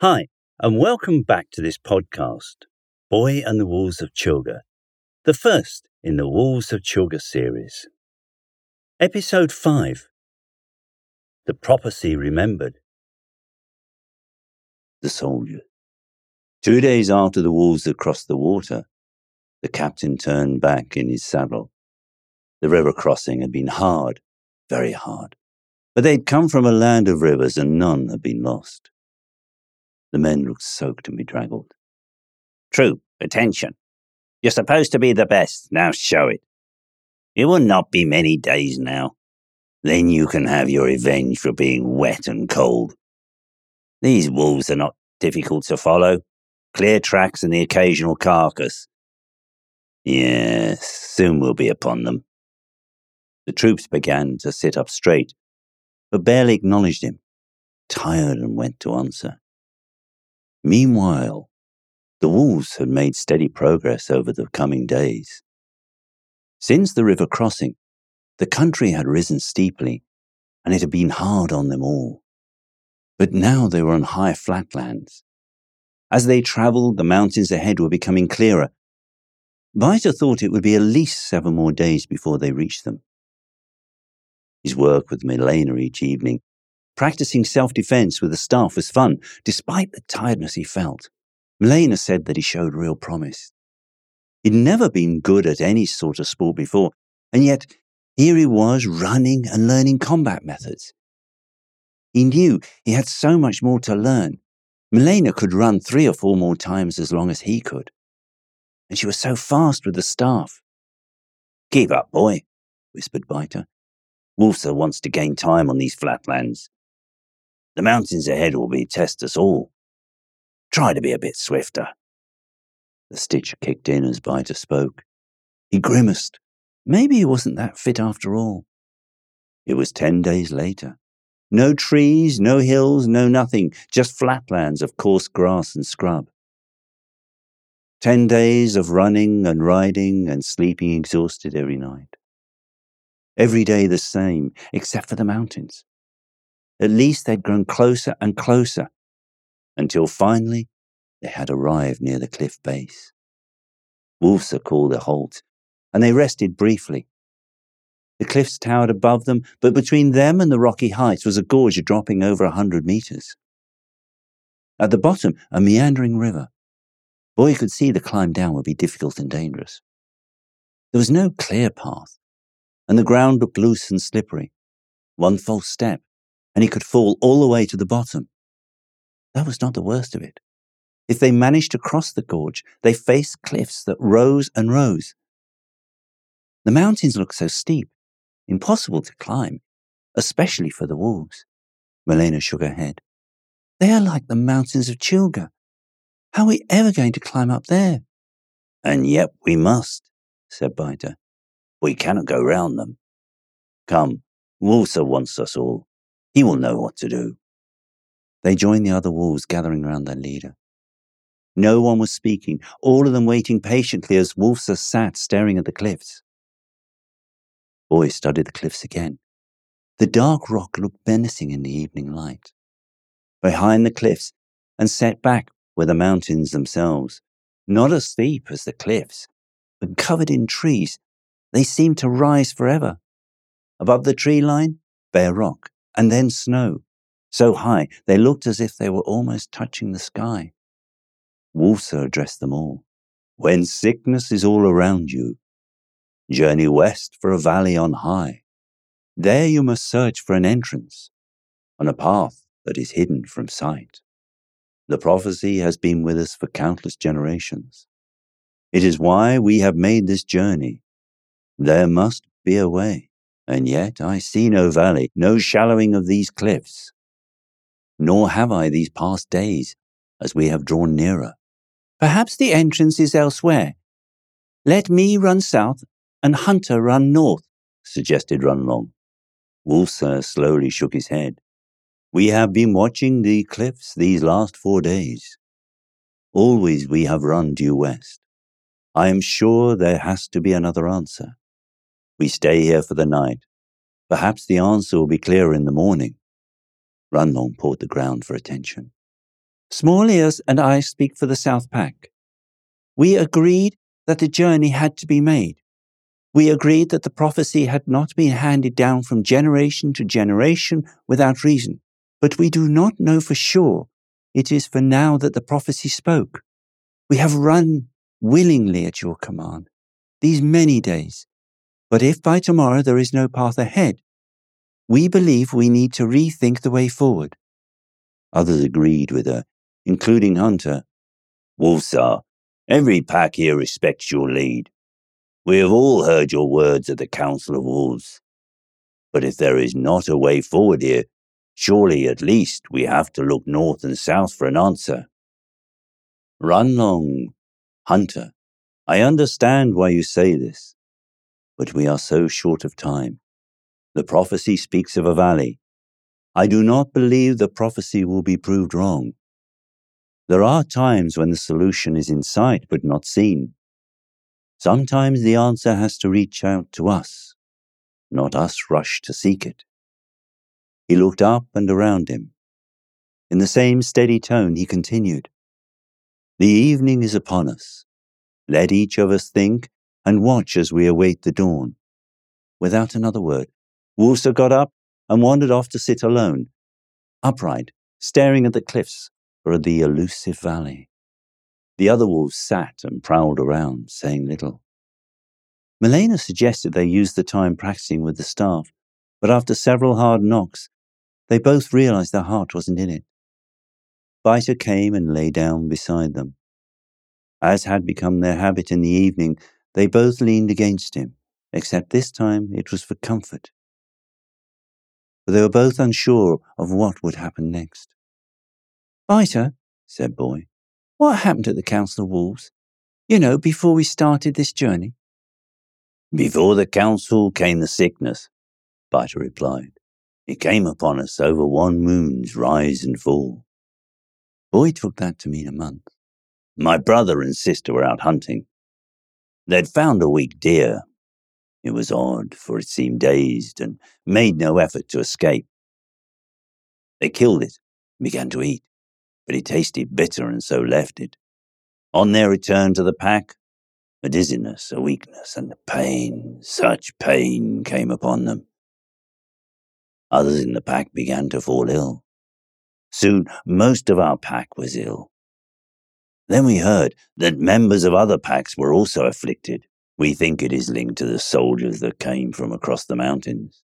Hi, and welcome back to this podcast, Boy and the Wolves of Chylgar, the first in the Wolves of Chylgar series. Episode 5 The Prophecy Remembered. The Soldier. Two days after the wolves had crossed the water, the captain turned back in his saddle. The river crossing had been hard, very hard, but they'd come from a land of rivers and none had been lost. The men looked soaked and bedraggled. Troop, attention. You're supposed to be the best. Now show it. It will not be many days now. Then you can have your revenge for being wet and cold. These wolves are not difficult to follow. Clear tracks and the occasional carcass. Yes, soon we'll be upon them. The troops began to sit up straight, but barely acknowledged him, tired and went to answer. Meanwhile, the wolves had made steady progress over the coming days. Since the river crossing, the country had risen steeply, and it had been hard on them all. But now they were on high flatlands. As they travelled, the mountains ahead were becoming clearer. Vita thought it would be at least seven more days before they reached them. His work with Milena each evening, practicing self defense with the staff, was fun, despite the tiredness he felt. Milena said that he showed real promise. He'd never been good at any sort of sport before, and yet here he was running and learning combat methods. He knew he had so much more to learn. Milena could run three or four more times as long as he could. And she was so fast with the staff. Keep up, boy, whispered Biter. Wolfser wants to gain time on these flatlands. The mountains ahead will be test us all. Try to be a bit swifter. The stitch kicked in as Biter spoke. He grimaced. Maybe he wasn't that fit after all. It was ten days later. No trees, no hills, no nothing, just flatlands of coarse grass and scrub. Ten days of running and riding and sleeping exhausted every night. Every day the same, except for the mountains. At least they'd grown closer and closer until finally they had arrived near the cliff base. Wolfser called a halt, and they rested briefly. The cliffs towered above them, but between them and the rocky heights was a gorge dropping over a hundred meters. At the bottom, a meandering river. Boy could see the climb down would be difficult and dangerous. There was no clear path, and the ground looked loose and slippery. One false step, and he could fall all the way to the bottom. That was not the worst of it. If they managed to cross the gorge, they faced cliffs that rose and rose. The mountains looked so steep, impossible to climb, especially for the wolves. Milena shook her head. They are like the mountains of Chylgar. How are we ever going to climb up there? And yet we must, said Biter. We cannot go round them. Come, Wolfser wants us all. He will know what to do. They joined the other wolves gathering around their leader. No one was speaking, all of them waiting patiently as Wolfser sat staring at the cliffs. Boy studied the cliffs again. The dark rock looked menacing in the evening light. Behind the cliffs, and set back, were the mountains themselves, not as steep as the cliffs, but covered in trees. They seemed to rise forever. Above the tree line, bare rock, and then snow, so high they looked as if they were almost touching the sky. Wolfser addressed them all. When sickness is all around you, journey west for a valley on high. There you must search for an entrance on a path that is hidden from sight. The prophecy has been with us for countless generations. It is why we have made this journey. There must be a way, and yet I see no valley, no shallowing of these cliffs nor have I these past days, as we have drawn nearer. Perhaps the entrance is elsewhere. Let me run south and Hunter run north, suggested Runlong. Wolfser slowly shook his head. We have been watching the cliffs these last four days. Always we have run due west. I am sure there has to be another answer. We stay here for the night. Perhaps the answer will be clearer in the morning. Runlong pawed the ground for attention. Small Ears and I speak for the South Pack. We agreed that the journey had to be made. We agreed that the prophecy had not been handed down from generation to generation without reason, but we do not know for sure it is for now that the prophecy spoke. We have run willingly at your command these many days, but if by tomorrow there is no path ahead, we believe we need to rethink the way forward. Others agreed with her, including Hunter. Wolfsar, every pack here respects your lead. We have all heard your words at the Council of Wolves. But if there is not a way forward here, surely at least we have to look north and south for an answer. Run long, Hunter. I understand why you say this, but we are so short of time. The prophecy speaks of a valley. I do not believe the prophecy will be proved wrong. There are times when the solution is in sight but not seen. Sometimes the answer has to reach out to us, not us rush to seek it. He looked up and around him. In the same steady tone, he continued, The evening is upon us. Let each of us think and watch as we await the dawn. Without another word, Wolfsar got up and wandered off to sit alone, upright, staring at the cliffs or at the elusive valley. The other wolves sat and prowled around, saying little. Melena suggested they use the time practicing with the staff, but after several hard knocks, they both realized their heart wasn't in it. Biter came and lay down beside them. As had become their habit in the evening, they both leaned against him, except this time it was for comfort. But they were both unsure of what would happen next. Biter, said Boy, what happened at the Council of Wolves? You know, before we started this journey. Before the council came the sickness, Biter replied. It came upon us over one moon's rise and fall. Boy took that to mean a month. My brother and sister were out hunting. They'd found a weak deer. It was odd, for it seemed dazed and made no effort to escape. They killed it and began to eat, but it tasted bitter and so left it. On their return to the pack, a dizziness, a weakness, and a pain, such pain came upon them. Others in the pack began to fall ill. Soon, most of our pack was ill. Then we heard that members of other packs were also afflicted. We think it is linked to the soldiers that came from across the mountains.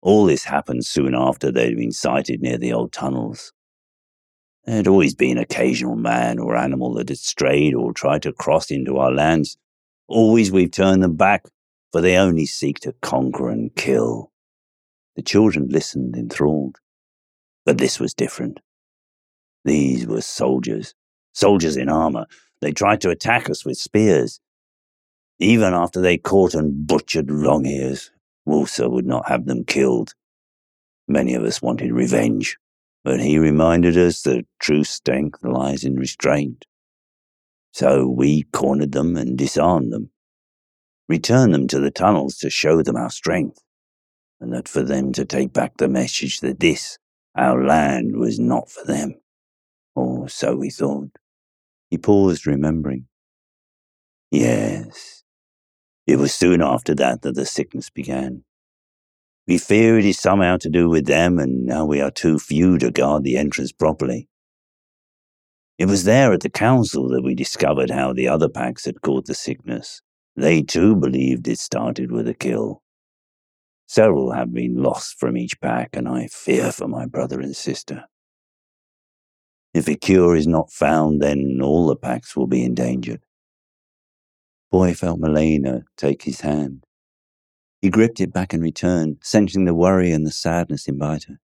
All this happened soon after they'd been sighted near the old tunnels. There had always been occasional man or animal that had strayed or tried to cross into our lands. Always we've turned them back, for they only seek to conquer and kill. The children listened enthralled. But this was different. These were soldiers, soldiers in armor. They tried to attack us with spears. Even after they caught and butchered Longears, Wolfsar would not have them killed. Many of us wanted revenge, but he reminded us that true strength lies in restraint. So we cornered them and disarmed them, returned them to the tunnels to show them our strength, and that for them to take back the message that this, our land, was not for them. Or so we thought. He paused, remembering. Yes, it was soon after that that the sickness began. We fear it is somehow to do with them, and now we are too few to guard the entrance properly. It was there at the council that we discovered how the other packs had caught the sickness. They too believed it started with a kill. Several have been lost from each pack, and I fear for my brother and sister. If a cure is not found, then all the packs will be endangered. Boy felt Melena take his hand. He gripped it back in return, sensing the worry and the sadness in Biter.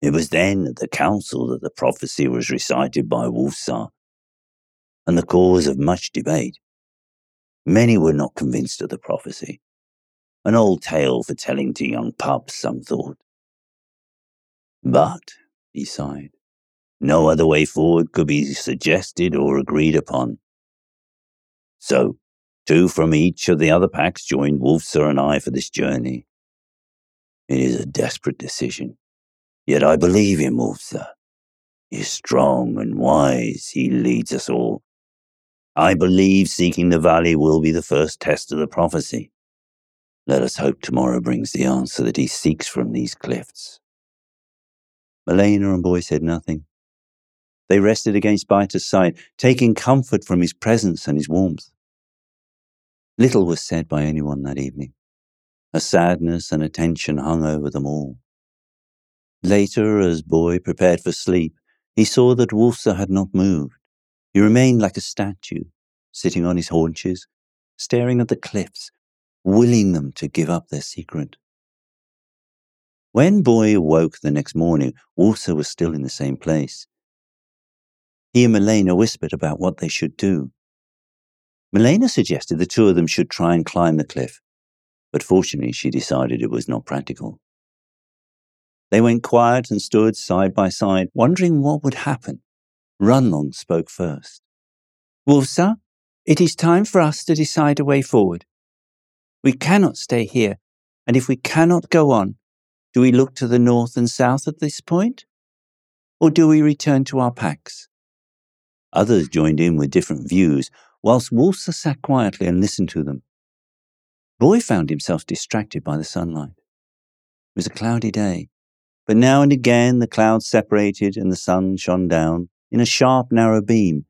It was then at the council that the prophecy was recited by Wolfsar, and the cause of much debate. Many were not convinced of the prophecy. An old tale for telling to young pups, some thought. But, he sighed, no other way forward could be suggested or agreed upon. So, two from each of the other packs joined Wolfsar and I for this journey. It is a desperate decision, yet I believe in Wolfsar. He is strong and wise. He leads us all. I believe seeking the valley will be the first test of the prophecy. Let us hope tomorrow brings the answer that he seeks from these cliffs. Malena and Boy said nothing. They rested against Biter's side, taking comfort from his presence and his warmth. Little was said by anyone that evening. A sadness and a tension hung over them all. Later, as Boy prepared for sleep, he saw that Wulfsar had not moved. He remained like a statue, sitting on his haunches, staring at the cliffs, willing them to give up their secret. When Boy awoke the next morning, Wulfsar was still in the same place. And Malena whispered about what they should do. Malena suggested the two of them should try and climb the cliff, but fortunately she decided it was not practical. They went quiet and stood side by side, wondering what would happen. Runlong spoke first. Wulfsar, it is time for us to decide a way forward. We cannot stay here, and if we cannot go on, do we look to the north and south at this point? Or do we return to our packs? Others joined in with different views, whilst Wulfsar sat quietly and listened to them. Boy found himself distracted by the sunlight. It was a cloudy day, but now and again the clouds separated and the sun shone down in a sharp, narrow beam,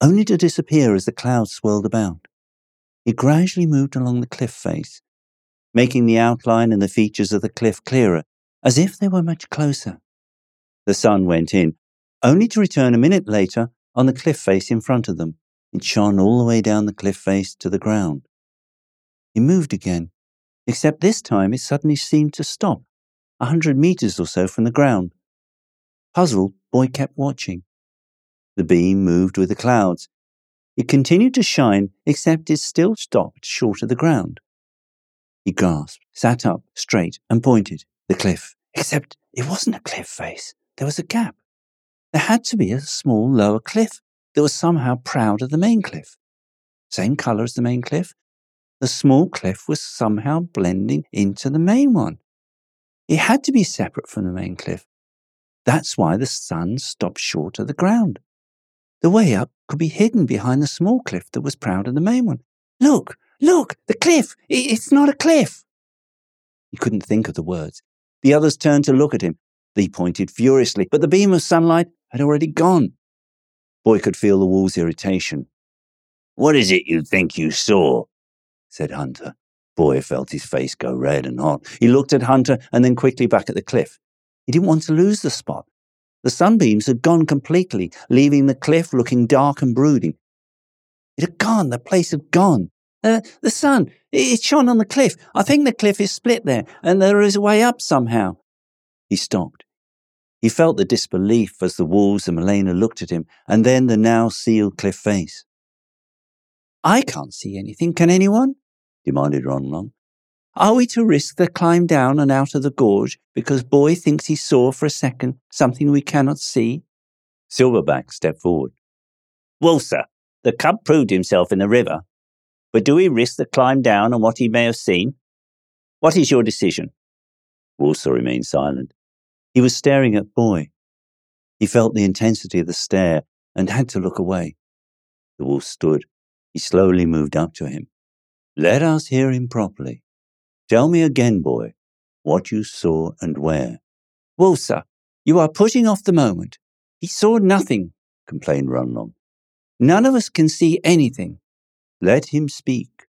only to disappear as the clouds swirled about. It gradually moved along the cliff face, making the outline and the features of the cliff clearer, as if they were much closer. The sun went in, only to return a minute later on the cliff face in front of them. It shone all the way down the cliff face to the ground. He moved again, except this time it suddenly seemed to stop, a hundred meters or so from the ground. Puzzled, Boy kept watching. The beam moved with the clouds. It continued to shine, except it still stopped short of the ground. He gasped, sat up straight, and pointed. The cliff. Except it wasn't a cliff face. There was a gap. There had to be a small lower cliff that was somehow proud of the main cliff. Same color as the main cliff. The small cliff was somehow blending into the main one. It had to be separate from the main cliff. That's why the sun stopped short of the ground. The way up could be hidden behind the small cliff that was proud of the main one. Look, look, the cliff! It's not a cliff! He couldn't think of the words. The others turned to look at him. They pointed furiously, but the beam of sunlight had already gone. Boy could feel the wall's irritation. What is it you think you saw? said Hunter. Boy felt his face go red and hot. He looked at Hunter and then quickly back at the cliff. He didn't want to lose the spot. The sunbeams had gone completely, leaving the cliff looking dark and brooding. It had gone, the place had gone. Uh, the sun, it shone on the cliff. I think the cliff is split there, and there is a way up somehow. He stopped. He felt the disbelief as the wolves and Malena looked at him, and then the now sealed cliff face. I can't see anything, can anyone? demanded Runlong. Are we to risk the climb down and out of the gorge because Boy thinks he saw for a second something we cannot see? Silverback stepped forward. Wulfsar, the cub proved himself in the river, but do we risk the climb down and what he may have seen? What is your decision? Wulfsar remained silent. He was staring at Boy. He felt the intensity of the stare and had to look away. The wolf stood. He slowly moved up to him. Let us hear him properly. Tell me again, boy, what you saw and where. Wulfsar, you are putting off the moment. He saw nothing, complained Runlong. None of us can see anything. Let him speak.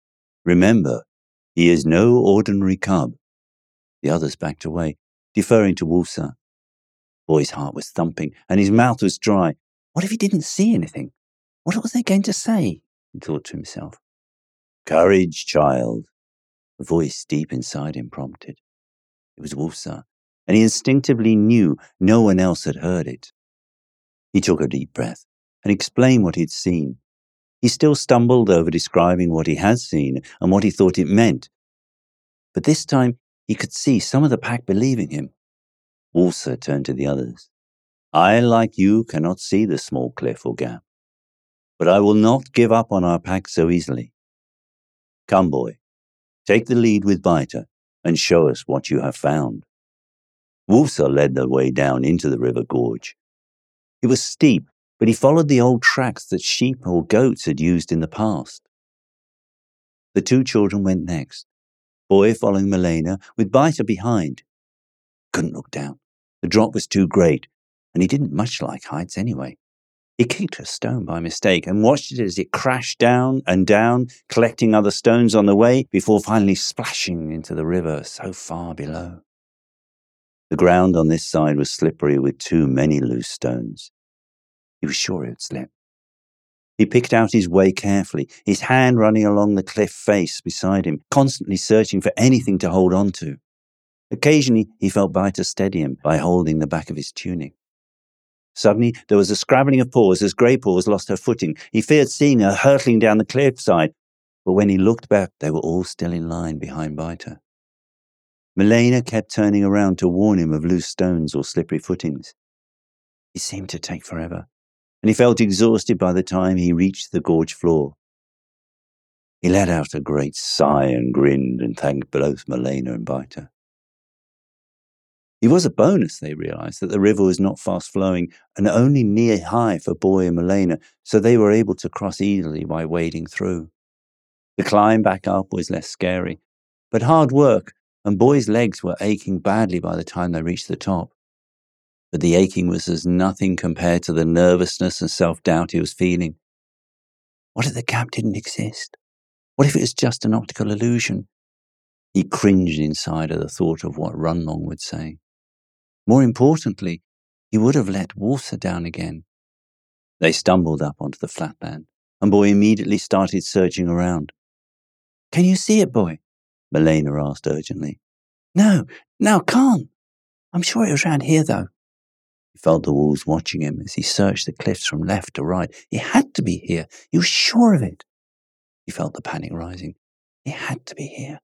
Remember, he is no ordinary cub. The others backed away deferring to Wulfsar. Uh, boy's heart was thumping and his mouth was dry. What if he didn't see anything? What was they going to say? He thought to himself. Courage, child, a voice deep inside him prompted. It was Wulfsar, uh, and he instinctively knew no one else had heard it. He took a deep breath and explained what he'd seen. He still stumbled over describing what he had seen and what he thought it meant. But this time he could see some of the pack believing him. Wulfsar turned to the others. I, like you, cannot see the small cliff or gap. But I will not give up on our pack so easily. Come, boy, take the lead with Biter and show us what you have found. Wulfsar led the way down into the river gorge. It was steep, but he followed the old tracks that sheep or goats had used in the past. The two children went next, Boy following Malena, with Biter behind. Couldn't look down. The drop was too great, and he didn't much like heights anyway. He kicked a stone by mistake and watched it as it crashed down and down, collecting other stones on the way before finally splashing into the river so far below. The ground on this side was slippery with too many loose stones. He was sure he would slip. He picked out his way carefully, his hand running along the cliff face beside him, constantly searching for anything to hold on to. Occasionally, he felt Biter steady him by holding the back of his tunic. Suddenly, there was a scrabbling of paws as Grey Paws lost her footing. He feared seeing her hurtling down the cliffside, but when he looked back, they were all still in line behind Biter. Malena kept turning around to warn him of loose stones or slippery footings. It seemed to take forever, and he felt exhausted by the time he reached the gorge floor. He let out a great sigh and grinned and thanked both Malena and Biter. It was a bonus, they realized, that the river was not fast flowing and only knee high for Boy and Malena, so they were able to cross easily by wading through. The climb back up was less scary, but hard work, and Boy's legs were aching badly by the time they reached the top. But the aching was as nothing compared to the nervousness and self doubt he was feeling. What if the gap didn't exist? What if it was just an optical illusion? He cringed inside at the thought of what Runlong would say. More importantly, he would have let Wulfsa down again. They stumbled up onto the flatland, and Boy immediately started searching around. Can you see it, Boy? Malena asked urgently. No, no, can't. I'm sure it was round here, though. Felt the wolves watching him as he searched the cliffs from left to right. He had to be here. He was sure of it. He felt the panic rising. He had to be here.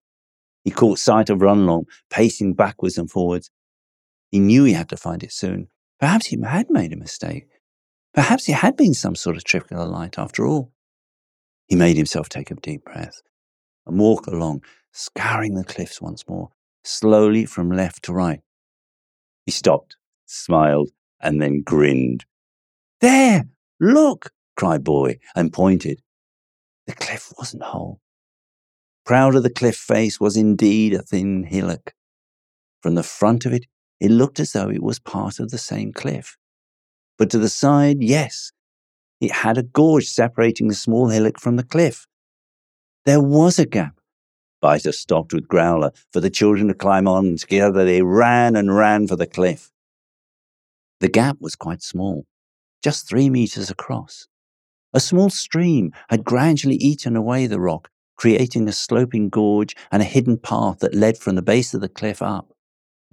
He caught sight of Runlong, pacing backwards and forwards. He knew he had to find it soon. Perhaps he had made a mistake. Perhaps it had been some sort of trick of the light after all. He made himself take a deep breath and walk along, scouring the cliffs once more, slowly from left to right. He stopped, smiled, and then grinned. There! Look! cried Boy and pointed. The cliff wasn't whole. Proud of the cliff face was indeed a thin hillock. From the front of it, it looked as though it was part of the same cliff. But to the side, yes, it had a gorge separating the small hillock from the cliff. There was a gap. Biter stopped with Growler for the children to climb on, and together they ran and ran for the cliff. The gap was quite small, just three meters across. A small stream had gradually eaten away the rock, creating a sloping gorge and a hidden path that led from the base of the cliff up.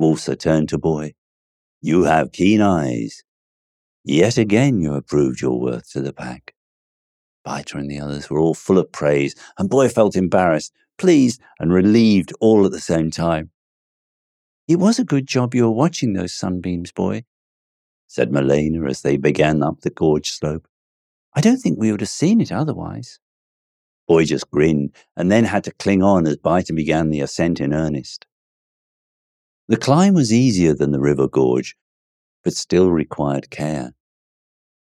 Wulfsa turned to Boy. You have keen eyes. Yet again you have proved your worth to the pack. Biter and the others were all full of praise, and Boy felt embarrassed, pleased, and relieved all at the same time. It was a good job you were watching those sunbeams, Boy, said Malena as they began up the gorge slope. I don't think we would have seen it otherwise. Boy just grinned and then had to cling on as Biter began the ascent in earnest. The climb was easier than the river gorge, but still required care.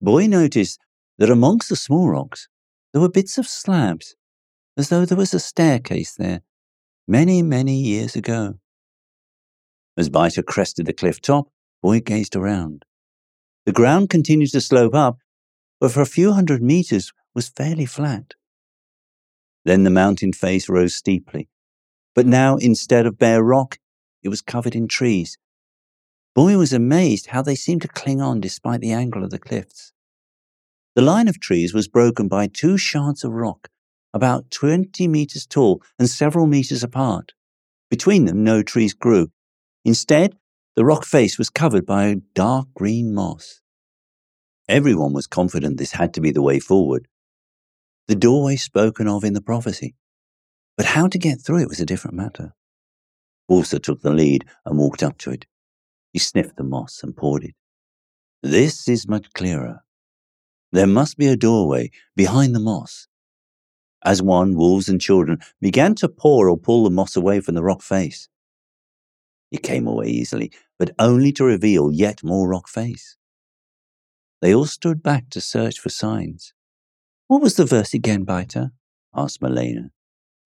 Boy noticed that amongst the small rocks there were bits of slabs, as though there was a staircase there, many, many years ago. As Biter crested the cliff top, Boy gazed around. The ground continued to slope up, but for a few hundred meters was fairly flat. Then the mountain face rose steeply, but now instead of bare rock, it was covered in trees. Boy was amazed how they seemed to cling on despite the angle of the cliffs. The line of trees was broken by two shards of rock, about 20 meters tall and several meters apart. Between them, no trees grew. Instead, the rock face was covered by a dark green moss. Everyone was confident this had to be the way forward. The doorway spoken of in the prophecy. But how to get through it was a different matter. Wulfsa took the lead and walked up to it. He sniffed the moss and pawed it. This is much clearer. There must be a doorway behind the moss. As one, wolves and children began to paw or pull the moss away from the rock face. It came away easily, but only to reveal yet more rock face. They all stood back to search for signs. What was the verse again, Biter? asked Malena.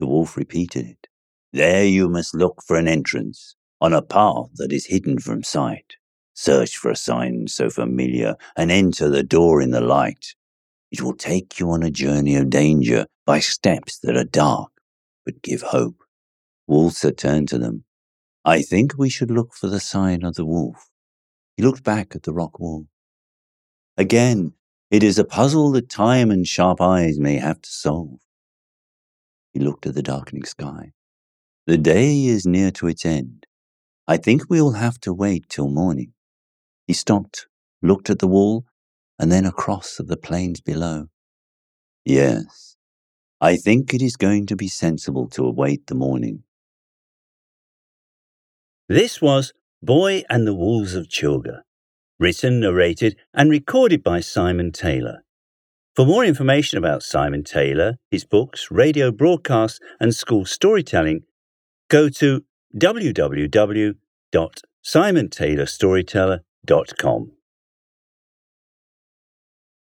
The wolf repeated it. There you must look for an entrance, on a path that is hidden from sight. Search for a sign so familiar, and enter the door in the light. It will take you on a journey of danger by steps that are dark, but give hope. Wulfsar turned to them. I think we should look for the sign of the wolf. He looked back at the rock wall. Again, it is a puzzle that time and sharp eyes may have to solve. He looked at the darkening sky. The day is near to its end. I think we will have to wait till morning. He stopped, looked at the wall, and then across at the plains below. Yes, I think it is going to be sensible to await the morning. This was Boy and the Wolves of Chylgar, written, narrated, and recorded by Simon Taylor. For more information about Simon Taylor, his books, radio broadcasts, and school storytelling, go to www.simontaylorstoryteller.com.